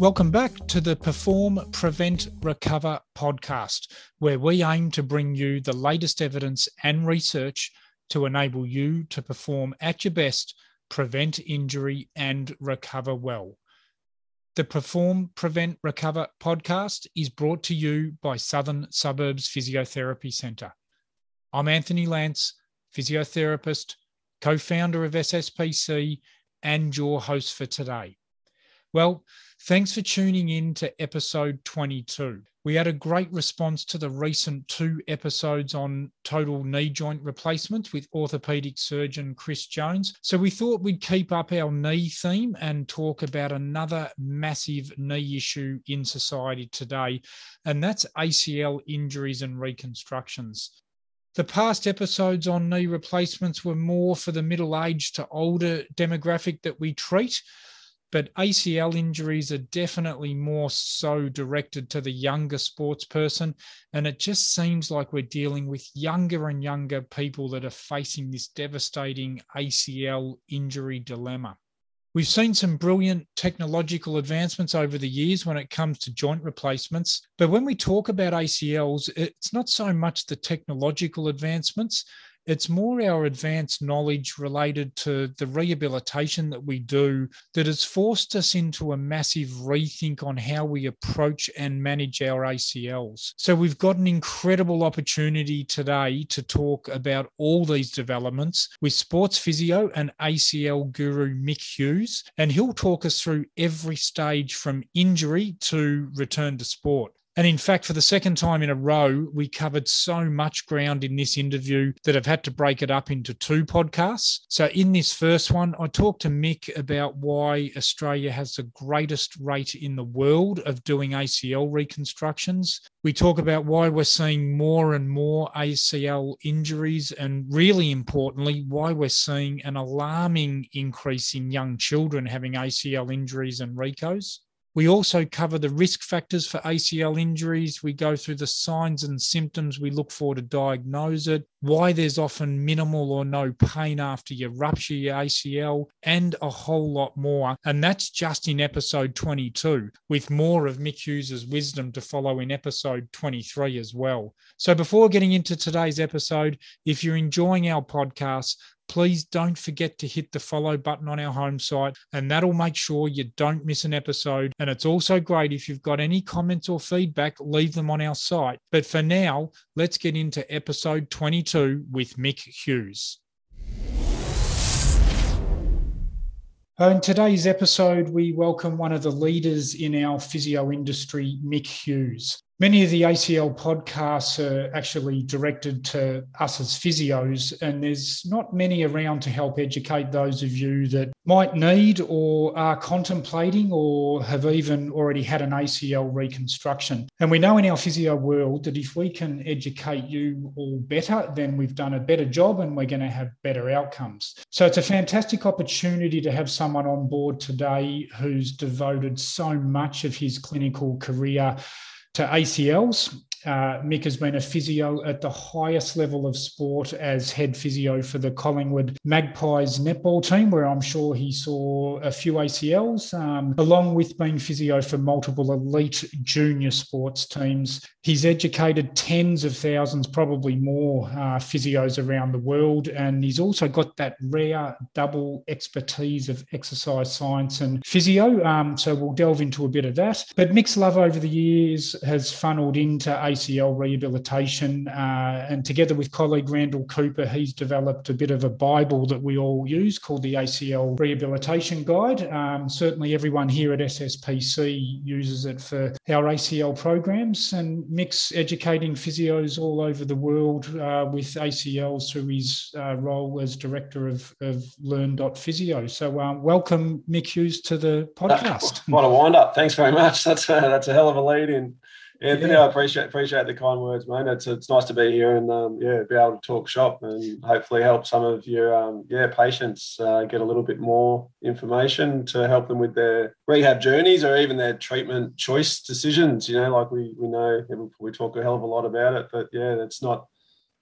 Welcome back to the Perform, Prevent, Recover podcast, where we aim to bring you the latest evidence and research to enable you to perform at your best, prevent injury, and recover well. The Perform, Prevent, Recover podcast is brought to you by Southern Suburbs Physiotherapy Centre. I'm Anthony Lance, physiotherapist, co founder of SSPC, and your host for today. Well, thanks for tuning in to episode 22. We had a great response to the recent two episodes on total knee joint replacements with orthopedic surgeon Chris Jones. So we thought we'd keep up our knee theme and talk about another massive knee issue in society today, and that's ACL injuries and reconstructions. The past episodes on knee replacements were more for the middle aged to older demographic that we treat but ACL injuries are definitely more so directed to the younger sports person. And it just seems like we're dealing with younger and younger people that are facing this devastating ACL injury dilemma. We've seen some brilliant technological advancements over the years when it comes to joint replacements. But when we talk about ACLs, it's not so much the technological advancements, it's more our advanced knowledge related to the rehabilitation that we do that has forced us into a massive rethink on how we approach and manage our ACLs. So we've got an incredible opportunity today to talk about all these developments with sports physio and ACL guru Mick Hughes, and he'll talk us through every stage from injury to return to sport. And in fact, for the second time in a row, we covered so much ground in this interview that I've had to break it up into two podcasts. So, in this first one, I talked to Mick about why Australia has the greatest rate in the world of doing ACL reconstructions. We talk about why we're seeing more and more ACL injuries, and really importantly, why we're seeing an alarming increase in young children having ACL injuries and RECOs. We also cover the risk factors for ACL injuries. We go through the signs and symptoms we look for to diagnose it, why there's often minimal or no pain after you rupture your ACL, and a whole lot more. And that's just in episode 22, with more of Mick Hughes's wisdom to follow in episode 23 as well. So before getting into today's episode, if you're enjoying our podcast, please don't forget to hit the follow button on our home site, and that'll make sure you don't miss an episode. And it's also great if you've got any comments or feedback, leave them on our site. But for now, let's get into episode 22 with Mick Hughes. In today's episode, we welcome one of the leaders in our physio industry, Mick Hughes. Many of the ACL podcasts are actually directed to us as physios, and there's not many around to help educate those of you that might need or are contemplating or have even already had an ACL reconstruction. And we know in our physio world that if we can educate you all better, then we've done a better job and we're going to have better outcomes. So it's a fantastic opportunity to have someone on board today who's devoted so much of his clinical career to ACLs. Uh, Mick has been a physio at the highest level of sport as head physio for the Collingwood Magpies netball team, where I'm sure he saw a few ACLs, um, along with being physio for multiple elite junior sports teams. He's educated tens of thousands, probably more, uh, physios around the world. And he's also got that rare double expertise of exercise science and physio. Um, so we'll delve into a bit of that. But Mick's love over the years has funneled into ACL rehabilitation. Uh, and together with colleague Randall Cooper, he's developed a bit of a Bible that we all use called the ACL Rehabilitation Guide. Um, certainly, everyone here at SSPC uses it for our ACL programs. And Mick's educating physios all over the world uh, with ACLs through his uh, role as director of, of Learn.physio. So, um, welcome, Mick Hughes, to the podcast. What a wind up. Thanks very much. That's a, that's a hell of a lead in. Anthony, yeah. I appreciate appreciate the kind words, mate. It's it's nice to be here and um, yeah, be able to talk shop and hopefully help some of your um, yeah patients uh, get a little bit more information to help them with their rehab journeys or even their treatment choice decisions. You know, like we we know we talk a hell of a lot about it, but yeah, that's not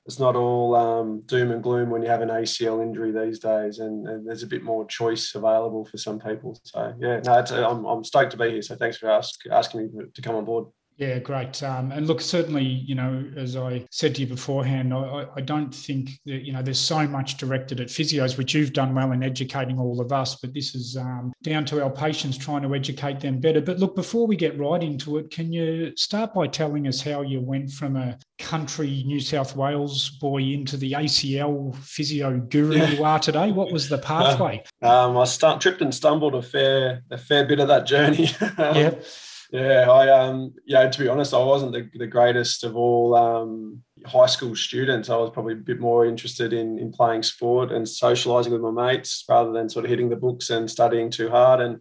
it's not all um, doom and gloom when you have an ACL injury these days, and, and, there's a bit more choice available for some people. So yeah, no, I'm, I'm stoked to be here. So thanks for ask, asking me to come on board. Yeah, great. Um, and look, certainly, you know, as I said to you beforehand, I, I, don't think that, you know, there's so much directed at physios, which you've done well in educating all of us, but this is um, down to our patients trying to educate them better. But look, before we get right into it, can you start by telling us how you went from a country New South Wales boy into the ACL physio guru yeah. you are today? What was the pathway? Uh, um, I st- tripped and stumbled a fair, a fair bit of that journey. yeah. Yeah, I um yeah, to be honest, I wasn't the, the greatest of all um, high school students. I was probably a bit more interested in in playing sport and socializing with my mates rather than sort of hitting the books and studying too hard. And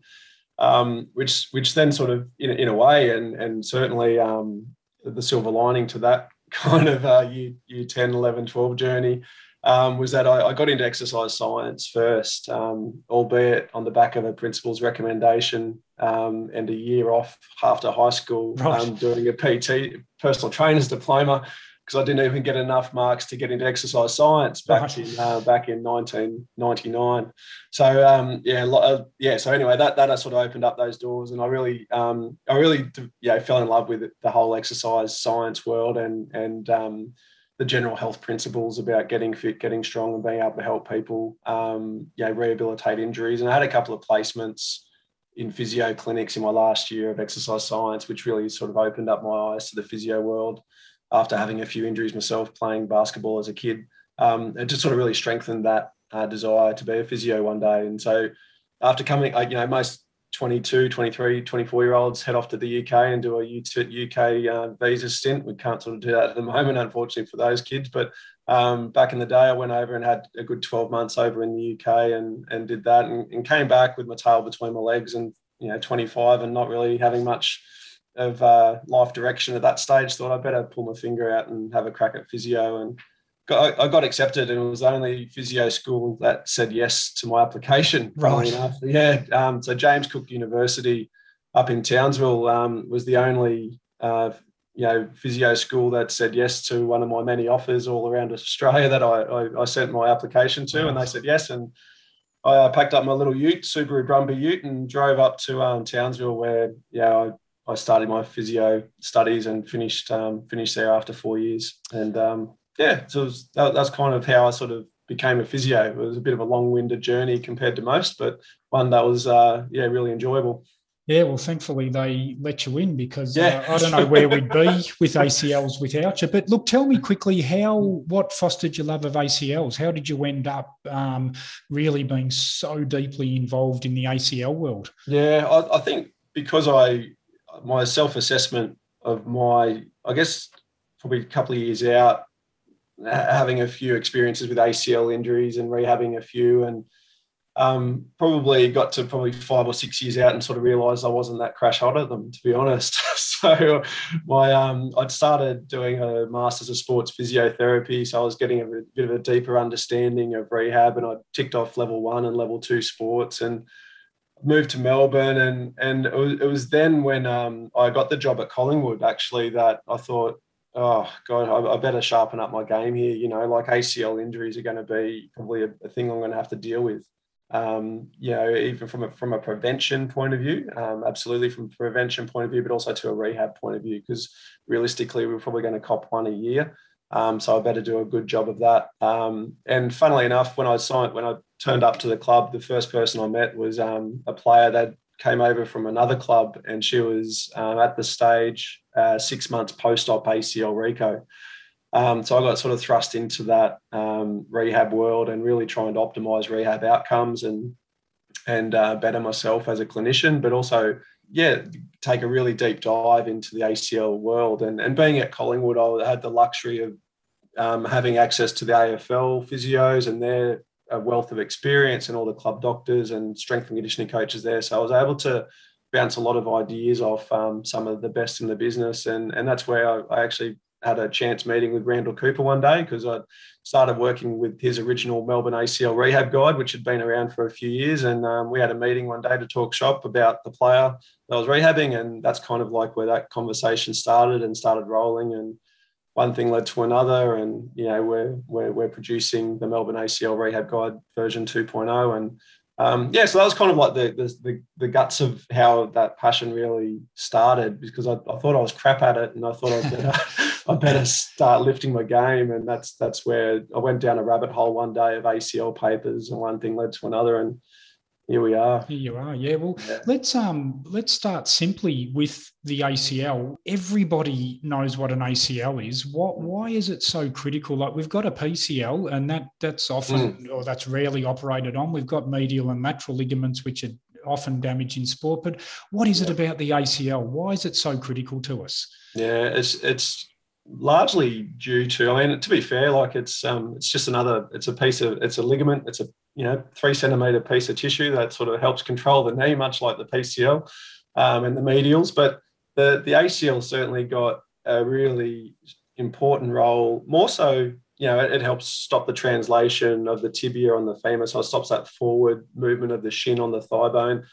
um, which which then sort of in, in a way and and certainly um, the silver lining to that kind of uh, year, year 10, 11, 12 journey um, was that I, I, got into exercise science first, um, albeit on the back of a principal's recommendation um, and a year off after high school right. Um, doing a PT, personal trainer's diploma, because I didn't even get enough marks to get into exercise science back right. in uh, back in 1999. So um, yeah, uh, yeah. So anyway, that that sort of opened up those doors, and I really, um, I really, yeah, fell in love with the whole exercise science world, and and the general health principles about getting fit, getting strong, and being able to help people, um, know, rehabilitate injuries. And I had a couple of placements in physio clinics in my last year of exercise science, which really sort of opened up my eyes to the physio world. After having a few injuries myself, playing basketball as a kid, um, it just sort of really strengthened that uh, desire to be a physio one day. And so, after coming, you know, most 22, 23, 24 year olds head off to the UK and do a UK uh, visa stint. We can't sort of do that at the moment, unfortunately, for those kids. But um, back in the day, I went over and had a good 12 months over in the UK and, and did that and, and came back with my tail between my legs and, you know, 25 and not really having much of uh, life direction at that stage. Thought I'd better pull my finger out and have a crack at physio and got, I got accepted, and it was the only physio school that said yes to my application. Right. Enough. Yeah. Um, so James Cook University up in Townsville um, was the only uh, you know physio school that said yes to one of my many offers all around Australia that I, I, I sent my application to, and they said yes. And I uh, packed up my little Ute, Subaru Brumby Ute, and drove up to um, Townsville, where yeah I, I started my physio studies and finished um, finished there after four years. And um, yeah, so was, that, that's kind of how I sort of became a physio. It was a bit of a long-winded journey compared to most, but one that was uh, yeah really enjoyable. Yeah, well, thankfully they let you in because yeah. uh, I don't know where we'd be with ACLs without you. But look, tell me quickly how what fostered your love of ACLs? How did you end up um, really being so deeply involved in the ACL world? Yeah, I, I think because I my self assessment of my I guess probably a couple of years out having a few experiences with ACL injuries and rehabbing a few, and um, probably got to probably five or six years out and sort of realised I wasn't that crash hot at them, to be honest. so my um, I'd started doing a masters of sports physiotherapy, so I was getting a bit of a deeper understanding of rehab, and I ticked off level one and level two sports and moved to Melbourne and and it was, it was then when um, I got the job at Collingwood actually that I thought oh god, I, better sharpen up my game here. You know, like ACL injuries are going to be probably a thing I'm going to have to deal with. Um, you know, even from a from a prevention point of view, um, absolutely from prevention point of view, but also to a rehab point of view, because realistically, we're probably going to cop one a year. Um, so I better do a good job of that. Um, and funnily enough, when I signed, when I turned up to the club, the first person I met was um, a player that came over from another club, and she was uh, at the stage uh, six months post-op ACL Reco. Um, so I got sort of thrust into that um, rehab world and really trying to optimize rehab outcomes and and uh, better myself as a clinician, but also yeah, take a really deep dive into the ACL world. And and being at Collingwood, I had the luxury of um, having access to the AFL physios and their a wealth of experience and all the club doctors and strength and conditioning coaches there. So I was able to bounce a lot of ideas off um, some of the best in the business, and and that's where I, I actually had a chance meeting with Randall Cooper one day because I started working with his original Melbourne ACL rehab guide, which had been around for a few years. And um, we had a meeting one day to talk shop about the player that I was rehabbing. And that's kind of like where that conversation started and started rolling. And one thing led to another, and you know we're we're, we're producing the Melbourne ACL Rehab Guide version 2.0, and um, yeah, so that was kind of like the, the, the guts of how that passion really started because I, I thought I was crap at it and I thought I'd better, I better start lifting my game and that's that's where I went down a rabbit hole one day of ACL papers and one thing led to another and here we are. Here you are. Yeah. Well, yeah. let's um let's start simply with the ACL. Everybody knows what an ACL is. What why is it so critical? Like we've got a PCL, and that that's often mm. or that's rarely operated on. We've got medial and lateral ligaments, which are often damaged in sport. But what is yeah. it about the ACL? Why is it so critical to us? Yeah, it's it's largely due to i mean to be fair like it's um it's just another it's a piece of it's a ligament it's a you know three centimeter piece of tissue that sort of helps control the knee much like the pcl um, and the medials. But the the acl certainly got a really important role more so you know it, it helps stop the translation of the tibia on the femur so it stops that forward movement of the shin on the thigh bone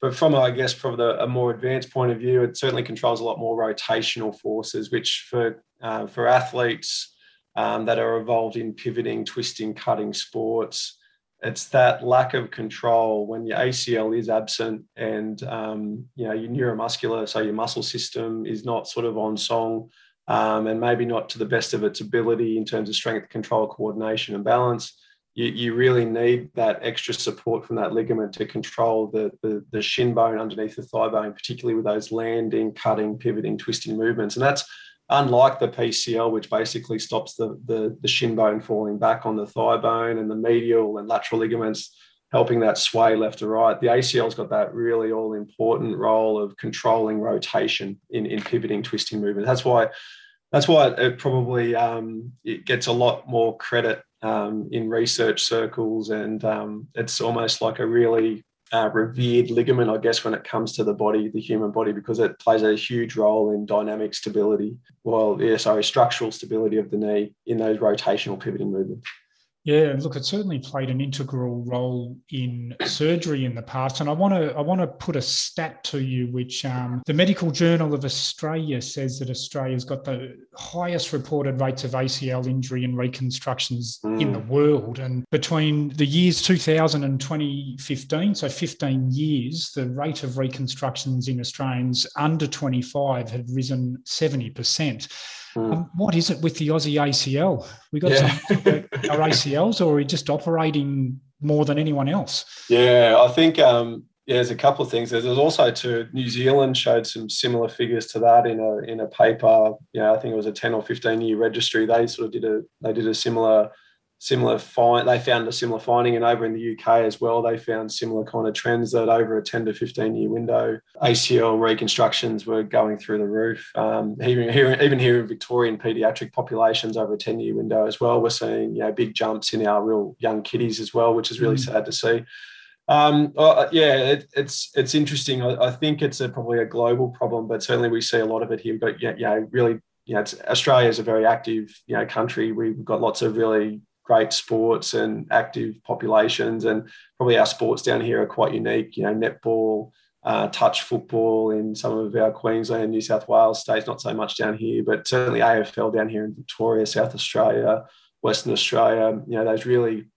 but from I guess from the, a more advanced point of view, it certainly controls a lot more rotational forces, which for uh, for athletes um, that are involved in pivoting, twisting, cutting sports, it's that lack of control when your ACL is absent and um, you know your neuromuscular, so your muscle system is not sort of on song. Um, and maybe not to the best of its ability in terms of strength, control, coordination, and balance you, you really need that extra support from that ligament to control the, the, the shin bone underneath the thigh bone, particularly with those landing, cutting, pivoting, twisting movements. And that's unlike the PCL, which basically stops the, the, the shin bone falling back on the thigh bone and the medial and lateral ligaments helping that sway left to right. The ACL's got that really all important role of controlling rotation in, in pivoting, twisting movement. That's why that's why it probably um, it gets a lot more credit um, in research circles, and um, it's almost like a really uh, revered ligament, I guess, when it comes to the body, the human body, because it plays a huge role in dynamic stability. Well, yeah, sorry, structural stability of the knee in those rotational pivoting movements. Yeah, look, it certainly played an integral role in surgery in the past, and I want to I want to put a stat to you, which um, the Medical Journal of Australia says that Australia's got the highest reported rates of ACL injury and reconstructions mm. in the world, and between the years 2000 and 2015, so 15 years, the rate of reconstructions in Australians under 25 had risen 70 percent. Mm. Um, what is it with the Aussie ACL? We got yeah. some our ACLs, or are we just operating more than anyone else? Yeah, I think um, yeah, there's a couple of things. There's, there's also to New Zealand showed some similar figures to that in a in a paper. You know, I think it was a 10 or 15 year registry. They sort of did a they did a similar similar find they found a similar finding and over in the UK as well they found similar kind of trends that over a 10 to 15 year window ACL reconstructions were going through the roof um, even here even here in Victorian pediatric populations over a 10 year window as well we're seeing you know big jumps in our real young kiddies as well which is really mm. sad to see um, uh, yeah, it, it's it's interesting. I, I think it's a, probably a global problem, but certainly we see a lot of it here. But yeah, yeah, really, you know, Australia is a very active, you know, country. We've got lots of really great sports and active populations. And probably our sports down here are quite unique. You know, netball, uh, touch football in some of our Queensland, New South Wales states, not so much down here, but certainly AFL down here in Victoria, South Australia, Western Australia. You know, those really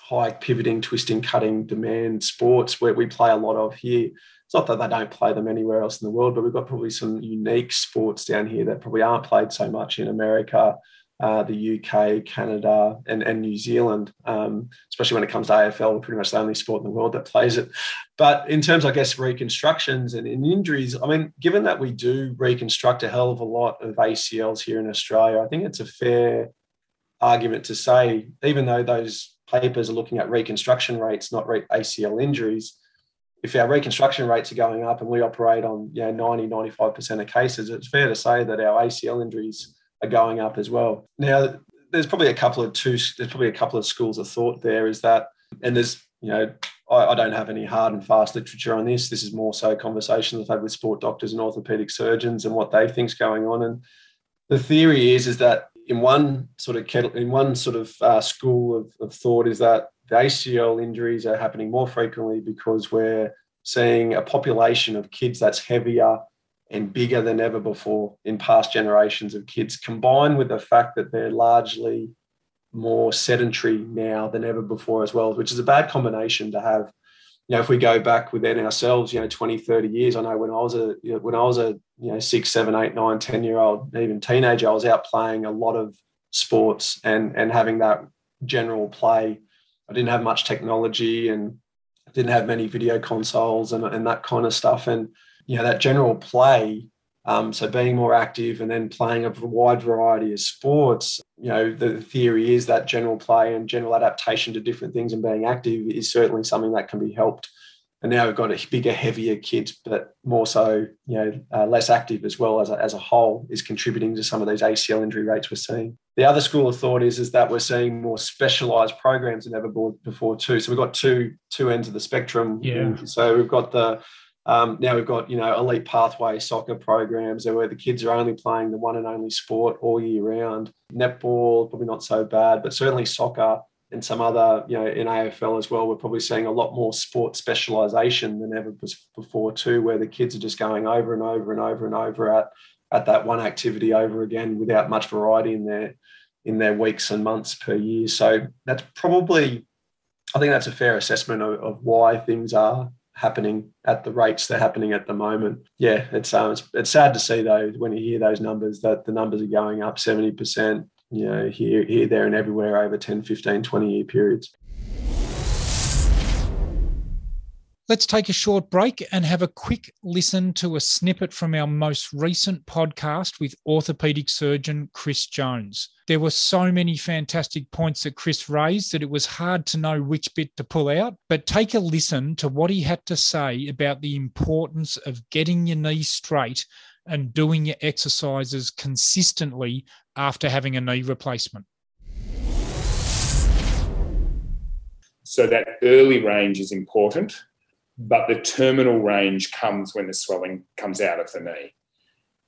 high pivoting, twisting, cutting demand sports where we play a lot of here. It's not that they don't play them anywhere else in the world, but we've got probably some unique sports down here that probably aren't played so much in America uh, the UK, Canada, and, and New Zealand, um, especially when it comes to AFL, we're pretty much the only sport in the world that plays it. But in terms, I guess, reconstructions and, and injuries, I mean, given that we do reconstruct a hell of a lot of ACLs here in Australia, I think it's a fair argument to say, even though those papers are looking at reconstruction rates, not ACL injuries, if our reconstruction rates are going up and we operate on you know, 90, 95% of cases, it's fair to say that our ACL injuries are going up as well. Now, there's probably a couple of two. There's probably a couple of schools of thought. There is that, and there's you know I, I don't have any hard and fast literature on this. This is more so conversations I've had with sport doctors and orthopedic surgeons and what they think's going on. And the theory is is that in one sort of kettle, in one sort of uh, school of, of thought is that the ACL injuries are happening more frequently because we're seeing a population of kids that's heavier and bigger than ever before in past generations of kids, combined with the fact that they're largely more sedentary now than ever before as well, which is a bad combination to have. You know, if we go back within ourselves, you know, 20, 30 years, I know when I was a, you know, when I was a, you know, six, seven, eight, nine, 10 year old, even teenager, I was out playing a lot of sports and, and having that general play. I didn't have much technology and didn't have many video consoles and, and that kind of stuff. And, you know, that general play um, so being more active and then playing a wide variety of sports, you know, the theory is that general play and general adaptation to different things and being active is certainly something that can be helped. And now we've got a bigger, heavier kids, but more so, you know, uh, less active as well as a, as a whole is contributing to some of these ACL injury rates we're seeing. The other school of thought is, is that we're seeing more specialised programs than ever before too. So we've got two two ends of the spectrum. Yeah. So we've got the um, now we've got you know elite pathway soccer programs where the kids are only playing the one and only sport all year round. Netball probably not so bad, but certainly soccer and some other you know in AFL as well. We're probably seeing a lot more sport specialisation than ever before too, where the kids are just going over and over and over and over at at that one activity over again without much variety in their in their weeks and months per year. So that's probably I think that's a fair assessment of, of why things are happening at the rates they're happening at the moment. Yeah, it's um, it's, it's sad to see though when you hear those numbers that the numbers are going up 70%, you know, here, here, there, and everywhere over 10, 15, 20 year periods. Let's take a short break and have a quick listen to a snippet from our most recent podcast with orthopedic surgeon Chris Jones. There were so many fantastic points that Chris raised that it was hard to know which bit to pull out. But take a listen to what he had to say about the importance of getting your knee straight and doing your exercises consistently after having a knee replacement. So, that early range is important but the terminal range comes when the swelling comes out of the knee.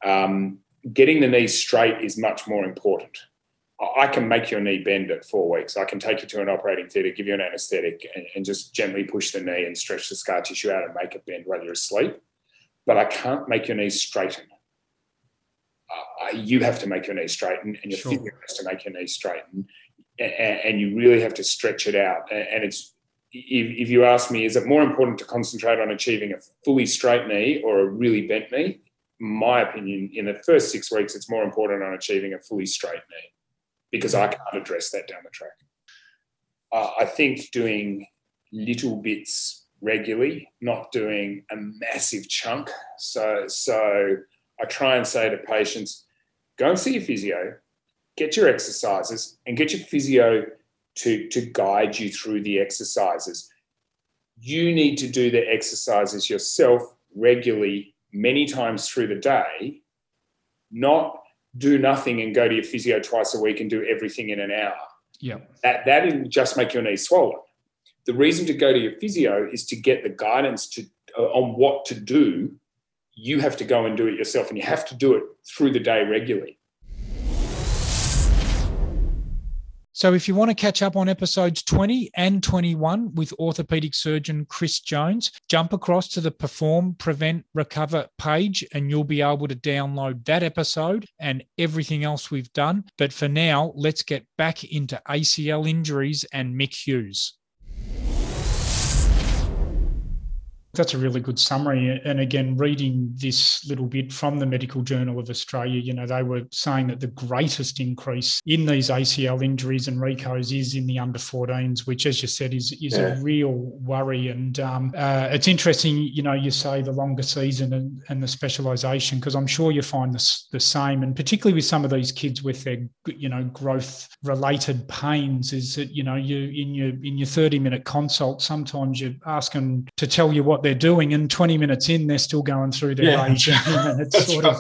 Um, getting the knee straight is much more important. I can make your knee bend at four weeks. I can take you to an operating theatre, give you an anaesthetic, and, and, just gently push the knee and stretch the scar tissue out and make it bend while you're asleep. But I can't make your knee straighten. Uh, you have to make your knee straighten, and your sure. physio has to make your knee straighten, and, and, you really have to stretch it out. And it's if, if you ask me, is it more important to concentrate on achieving a fully straight knee or a really bent knee? My opinion, in the first six weeks, it's more important on achieving a fully straight knee because I can't address that down the track. Uh, I think doing little bits regularly, not doing a massive chunk. So, so I try and say to patients, go and see your physio, get your exercises, and get your physio to, to guide you through the exercises. You need to do the exercises yourself regularly, many times through the day, not do nothing and go to your physio twice a week and do everything in an hour. Yeah. That that just make your knee swollen. The reason to go to your physio is to get the guidance to uh, on what to do. You have to go and do it yourself, and you have to do it through the day regularly. So, if you want to catch up on episodes 20 and 21 with orthopedic surgeon Chris Jones, jump across to the Perform, Prevent, Recover page and you'll be able to download that episode and everything else we've done. But for now, let's get back into ACL injuries and Mick Hughes. That's a really good summary. And again, reading this little bit from the Medical Journal of Australia, you know, they were saying that the greatest increase in these ACL injuries and recos is in the under 14s, which, as you said, is, is yeah. a real worry. And um, uh, it's interesting, you know, you say the longer season and, and the specialisation, because I'm sure you find this the same. And particularly with some of these kids with their, you know, growth related pains, is that, you know, you in your in your 30 minute consult, sometimes you ask them to tell you what what they're doing, and 20 minutes in, they're still going through their yeah. age. And it's sort of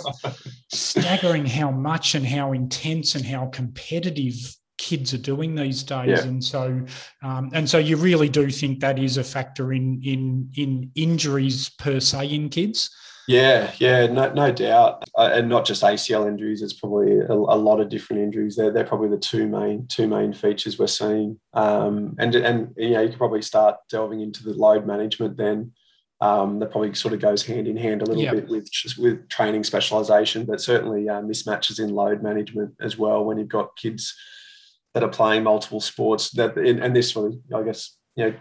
staggering how much and how intense and how competitive kids are doing these days. Yeah. and so um, and so you really do think that is a factor in in in injuries per se in kids? Yeah yeah no, no doubt. Uh, and not just acl injuries it's probably a, a, lot of different injuries. They're, they're probably the two main two main features we're seeing. Um, and and you know you can probably start delving into the load management then Um, that probably sort of goes hand in hand a little Yep. bit with with training specialization, but certainly uh, mismatches in load management as well. When you've got kids that are playing multiple sports, that and and this one, I guess, you know,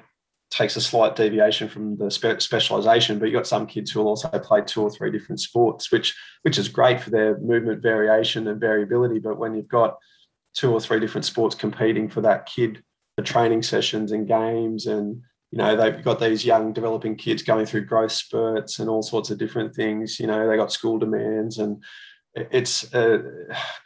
takes a slight deviation from the spe- specialization. But you've got some kids who will also play two or three different sports, which which is great for their movement variation and variability. But when you've got two or three different sports competing for that kid the training sessions and games and you know they've got these young developing kids going through growth spurts and all sorts of different things you know they got school demands and it's uh,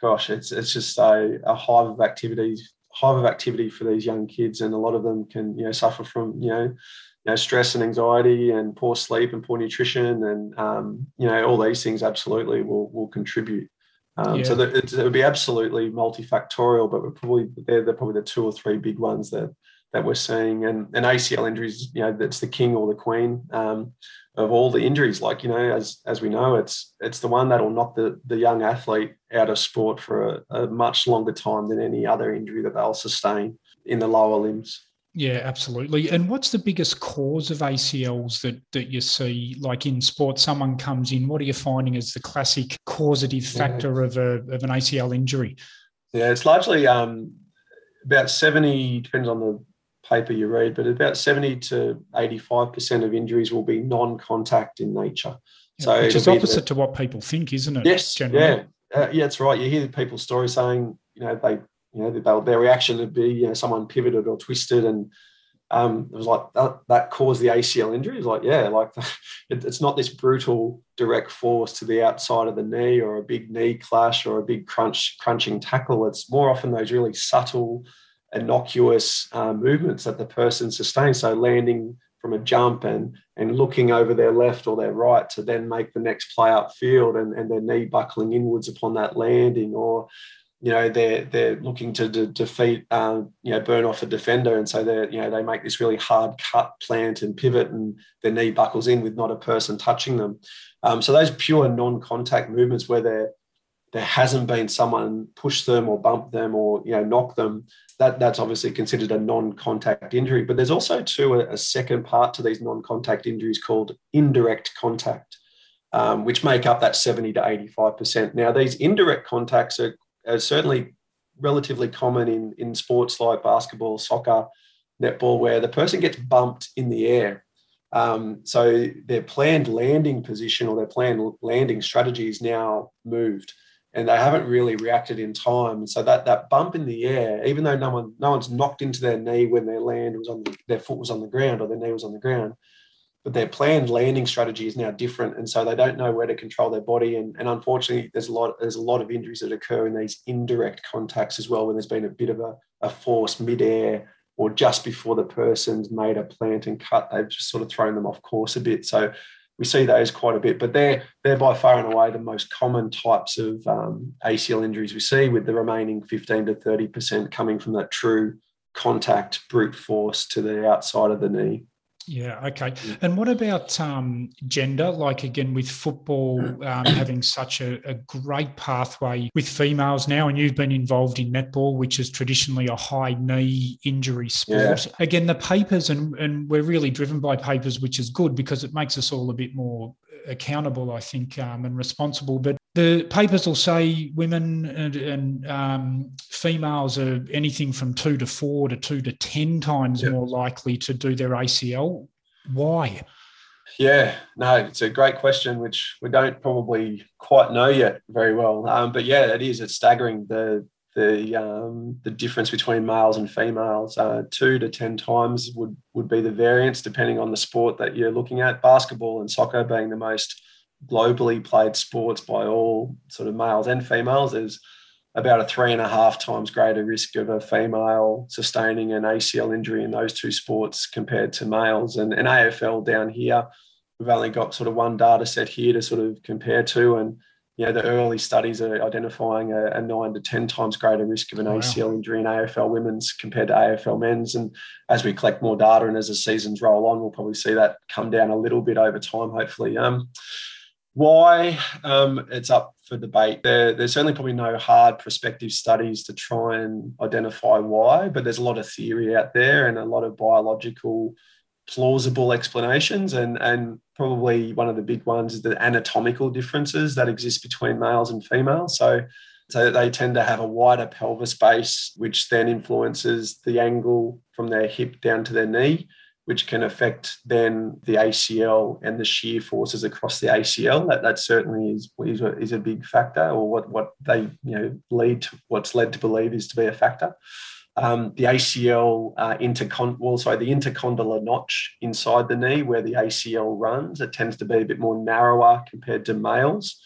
gosh it's it's just a, a hive of activities hive of activity for these young kids and a lot of them can you know suffer from you know you know stress and anxiety and poor sleep and poor nutrition and um, you know all these things absolutely will will contribute um, Yeah. so that it, it would be absolutely multifactorial but we're probably they're, they're probably the two or three big ones that that we're seeing and, and ACL injuries you know that's the king or the queen um, of all the injuries like you know as as we know it's it's the one that'll knock the the young athlete out of sport for a, a much longer time than any other injury that they'll sustain in the lower limbs Yeah, absolutely. And what's the biggest cause of ACLs that that you see, like in sport? Someone comes in. What are you finding as the classic causative factor of a of an ACL injury? Yeah, it's largely um, about 70, depends on the paper you read, but about 70 to 85% of injuries will be non contact in nature. So which is it'll the- opposite to what people think, isn't it? Yes, generally? yeah, uh, yeah, that's right. You hear people's stories saying, you know, they, you know, their, their reaction would be, you know, someone pivoted or twisted, and um, it was like that, that caused the ACL injury. It's like, yeah, like it, it's not this brutal direct force to the outside of the knee or a big knee clash or a big crunch crunching tackle. It's more often those really subtle, innocuous uh, movements that the person sustains. So landing from a jump and and looking over their left or their right to then make the next play upfield and, and their knee buckling inwards upon that landing or you know they're they're looking to de- defeat um, you know burn off a defender and so they you know they make this really hard cut plant and pivot and their knee buckles in with not a person touching them um, so those pure non-contact movements where there there hasn't been someone push them or bump them or you know knock them that that's obviously considered a non-contact injury. But there's also too a, a second part to these non-contact injuries called indirect contact um, which make up that 70 to 85% now these indirect contacts are, are certainly relatively common in in sports like basketball soccer netball where the person gets bumped in the air. Um, so their planned landing position or their planned landing strategy is now moved and they haven't really reacted in time. And so that that bump in the air, even though no one no one's knocked into their knee when their land was on the, their foot was on the ground or their knee was on the ground, but their planned landing strategy is now different, and so they don't know where to control their body. And, and unfortunately, there's a lot there's a lot of injuries that occur in these indirect contacts as well, when there's been a bit of a, a force midair or just before the person's made a plant and cut, they've just sort of thrown them off course a bit. So we see those quite a bit, but they're they're by far and away the most common types of um, ACL injuries we see, with the remaining 15 to 30 percent coming from that true contact brute force to the outside of the knee. Yeah. Okay. And what about um, gender? Like again, with football um, having such a, a, great pathway with females now, and you've been involved in netball, which is traditionally a high knee injury sport. Yeah. Again, the papers, and, and we're really driven by papers, which is good because it makes us all a bit more accountable, I think, um, and responsible. But the papers will say women and, and um, females are anything from two to four to two to 10 times yep. more likely to do their ACL. Why? Yeah, no, it's a great question, which we don't probably quite know yet very well. Um, but yeah, it is. It's staggering the the um, the difference between males and females. Uh, two to ten times would would be the variance, depending on the sport that you're looking at. Basketball and soccer being the most globally played sports by all sort of males and females, there's about a three and a half times greater risk of a female sustaining an ACL injury in those two sports compared to males. And, and AFL down here, we've only got sort of one data set here to sort of compare to. And, you know, the early studies are identifying a, a nine to 10 times greater risk of an wow. ACL injury in AFL women's compared to AFL men's. And as we collect more data and as the seasons roll on, we'll probably see that come down a little bit over time, hopefully. Um, why? Um, it's up for debate. There, there's certainly probably no hard prospective studies to try and identify why, but there's a lot of theory out there and a lot of biological plausible explanations, and and probably one of the big ones is the anatomical differences that exist between males and females. So so they tend to have a wider pelvis base, which then influences the angle from their hip down to their knee, which can affect then the ACL and the shear forces across the ACL. That, that certainly is, is, a, is a big factor, or what, what they you know lead to what's led to believe is to be a factor. Um, the ACL uh, intercon well, sorry, the intercondylar notch inside the knee where the ACL runs, it tends to be a bit more narrower compared to males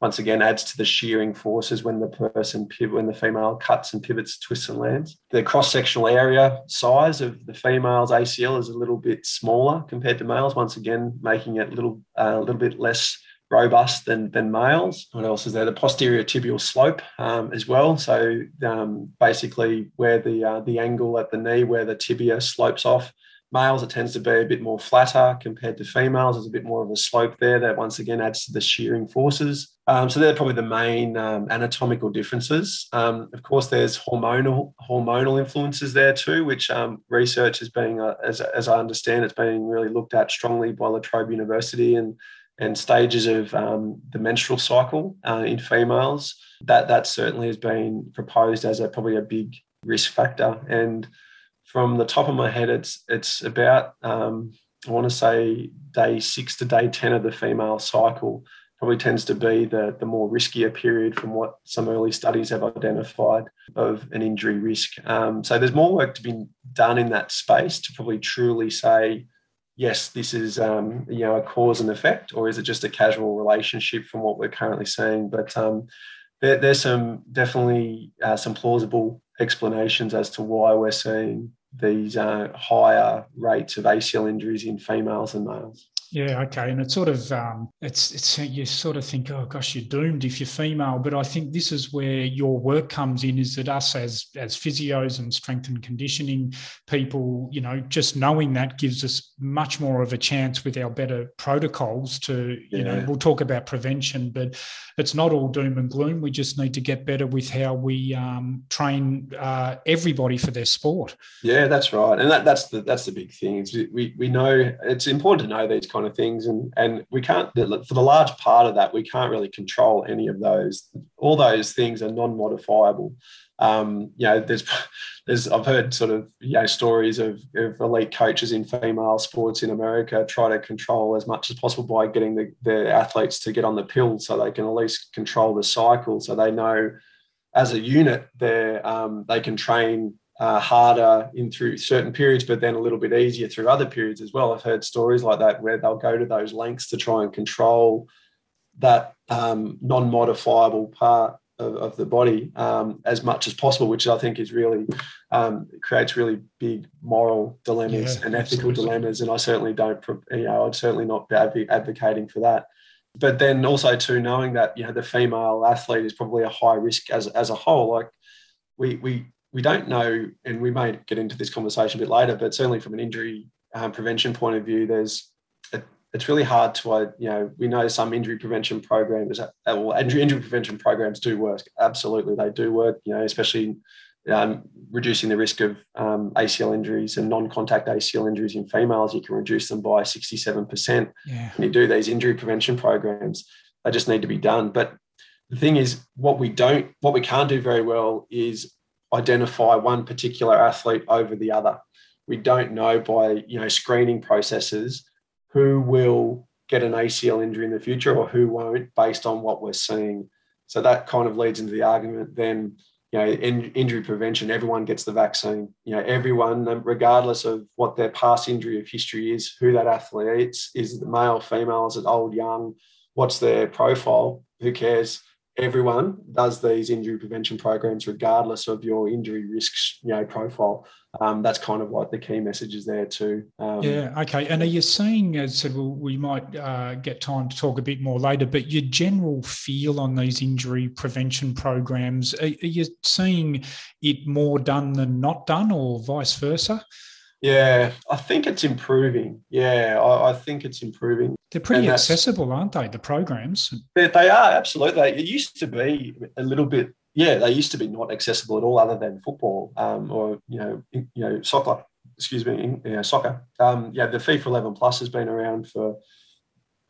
once again adds to the shearing forces when the person when the female cuts and pivots, twists and lands. The cross-sectional area size of the female's ACL is a little bit smaller compared to males. Once again, making it a little uh, a little bit less robust than than males. What else is there? The posterior tibial slope um, as well. So um, basically, where the uh, the angle at the knee, where the tibia slopes off, Males, it tends to be a bit more flatter compared to females. There's a bit more of a slope there that once again adds to the shearing forces. Um, so they're probably the main um, anatomical differences. Um, of course, there's hormonal hormonal influences there too, which um, research is being, uh, as, as I understand, it's being really looked at strongly by La Trobe University and and stages of um, the menstrual cycle uh, in females. That that certainly has been proposed as a probably a big risk factor and from the top of my head, it's it's about um, I want to say day six to day ten of the female cycle probably tends to be the, the more riskier period from what some early studies have identified of an injury risk. Um, so there's more work to be done in that space to probably truly say, yes, this is um, you know a cause and effect, or is it just a casual relationship from what we're currently seeing? But um, there, there's some definitely uh, some plausible explanations as to why we're seeing these uh, higher rates of ACL injuries in females and males. Yeah, okay, and it's sort of um, it's it's you sort of think, oh gosh, you're doomed if you're female. But I think this is where your work comes in. Is that us as as physios and strength and conditioning people, you know, just knowing that gives us much more of a chance with our better protocols to, you know, we'll talk about prevention, but it's not all doom and gloom. We just need to get better with how we um, train uh, everybody for their sport. Yeah, that's right, and that, that's the that's the big thing. Is we we know it's important to know these kind of things. And and we can't for the large part of that we can't really control any of those. All those things are non-modifiable. Um, you know there's there's i've heard sort of you know stories of, of elite coaches in female sports in america try to control as much as possible by getting the, the athletes to get on the pill so they can at least control the cycle so they know as a unit they um, they can train uh, harder in through certain periods, but then a little bit easier through other periods as well. I've heard stories like that where they'll go to those lengths to try and control that um, non-modifiable part of, of the body um, as much as possible, which I think is really um, creates really big moral dilemmas yeah, and ethical absolutely. dilemmas. And I certainly don't, you know, I'd certainly not be advocating for that. But then also too knowing that you know the female athlete is probably a high risk as as a whole. Like we we we don't know, and we may get into this conversation a bit later, but certainly from an injury um, prevention point of view, there's a, it's really hard to, uh, you know, we know some injury prevention programs, uh, well, injury, injury prevention programs do work. Absolutely, they do work, you know, especially um, reducing the risk of um, ACL injuries and non-contact ACL injuries in females. You can reduce them by 67% yeah. when you do these injury prevention programs. They just need to be done. But the thing is, what we don't, what we can't do very well is identify one particular athlete over the other. We don't know by you know screening processes who will get an ACL injury in the future or who won't based on what we're seeing. So that kind of leads into the argument then you know in injury prevention everyone gets the vaccine you know everyone um, regardless of what their past injury of history is who that athlete is is it male female is it old young what's their profile who cares everyone does these injury prevention programs regardless of your injury risks you know profile um, that's kind of what the key message is there too um, yeah okay and are you seeing as said well, we might uh, get time to talk a bit more later but your general feel on these injury prevention programs are, are you seeing it more done than not done or vice versa yeah, I think it's improving. Yeah, I, I think it's improving. They're pretty accessible, aren't they? The programs. They, they are absolutely. It used to be a little bit. Yeah, they used to be not accessible at all, other than football um, or you know, you know, soccer. excuse me, you know, soccer. Um, yeah, the FIFA 11 Plus has been around for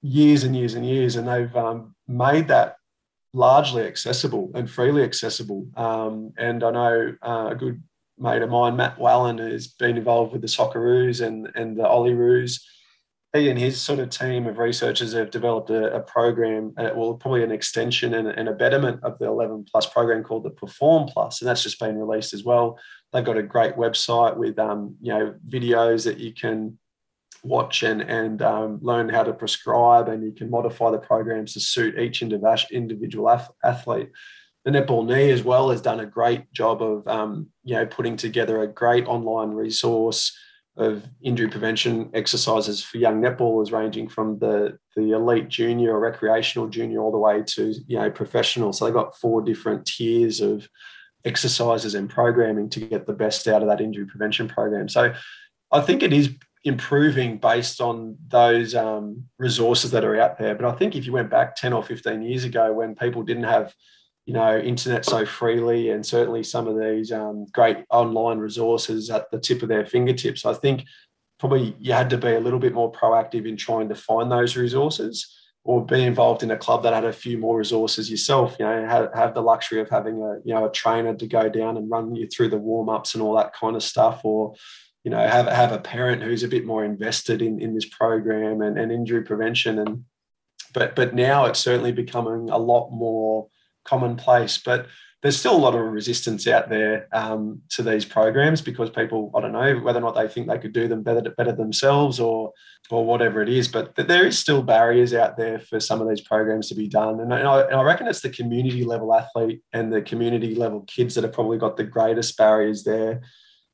years and years and years, and they've um, made that largely accessible and freely accessible. Um, and I know uh, a good mate of mine, Matt Whalan, has been involved with the Socceroos and, and the Olyroos. He and his sort of team of researchers have developed a, a program, uh, well, probably an extension and, and, a betterment of the 11 plus program called the Perform Plus, and that's just been released as well. They've got a great website with um, you know videos that you can watch and, and um, learn how to prescribe, and you can modify the programs to suit each individual athlete. The Netball Knee as well has done a great job of um, you know putting together a great online resource of injury prevention exercises for young netballers, ranging from the the elite junior or recreational junior all the way to you know professional. So they've got four different tiers of exercises and programming to get the best out of that injury prevention program. So I think it is improving based on those um, resources that are out there. But I think if you went back 10 or 15 years ago when people didn't have, you know, internet so freely and certainly some of these um, great online resources at the tip of their fingertips, I think probably you had to be a little bit more proactive in trying to find those resources or be involved in a club that had a few more resources yourself, you know, have, have the luxury of having a, you know, a trainer to go down and run you through the warm-ups and all that kind of stuff, or you know have have a parent who's a bit more invested in in this program and, and injury prevention and but but now it's certainly becoming a lot more commonplace but there's still a lot of resistance out there um, to these programs because people I don't know whether or not they think they could do them better better themselves or or whatever it is but there is still barriers out there for some of these programs to be done and I, and I reckon it's the community level athlete and the community level kids that have probably got the greatest barriers there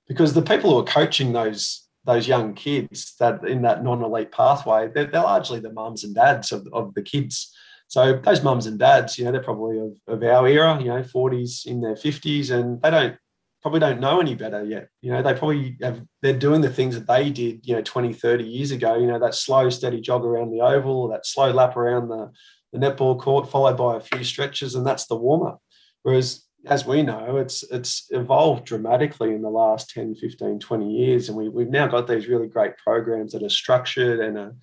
because the people who are coaching those those young kids that in that non-elite pathway, they're, they're largely the mums and dads of, of the kids. So those mums and dads, you know, they're probably of, of our era, you know, 40s in their 50s, and they don't probably don't know any better yet. You know, they probably have they're doing the things that they did, you know, 20, 30 years ago, you know, that slow, steady jog around the oval, that slow lap around the, the netball court, followed by a few stretches, and that's the warm-up. Whereas as we know, it's it's evolved dramatically in the last 10, 15, 20 years. And we, we've now got these really great programs that are structured and are,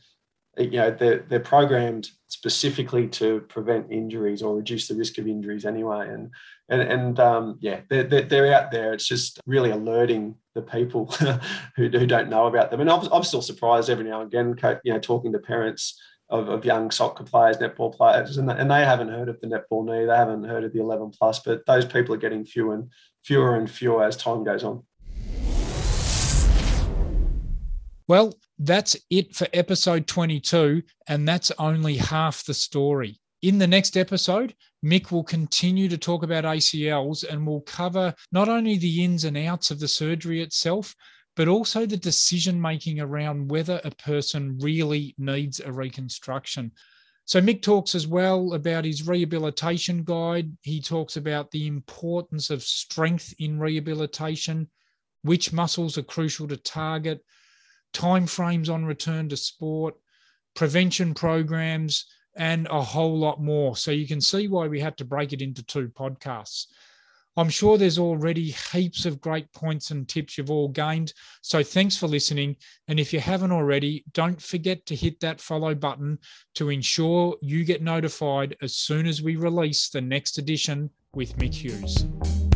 you know, they're, they're programmed specifically to prevent injuries or reduce the risk of injuries anyway. And, and, and um, yeah, they're, they're, they're out there. It's just really alerting the people who, who don't know about them. And I'm, I'm still surprised every now and again, you know, talking to parents of, of young soccer players, netball players, and, and they haven't heard of the netball knee, they haven't heard of the 11 plus, but those people are getting fewer and fewer and fewer as time goes on. Well, that's it for episode 22, and that's only half the story. In the next episode, Mick will continue to talk about ACLs and will cover not only the ins and outs of the surgery itself, but also the decision making around whether a person really needs a reconstruction. So, Mick talks as well about his rehabilitation guide. He talks about the importance of strength in rehabilitation, which muscles are crucial to target, timeframes on return to sport, prevention programs, and a whole lot more. So, you can see why we had to break it into two podcasts. I'm sure there's already heaps of great points and tips you've all gained. So thanks for listening. And if you haven't already, don't forget to hit that follow button to ensure you get notified as soon as we release the next edition with Mick Hughes.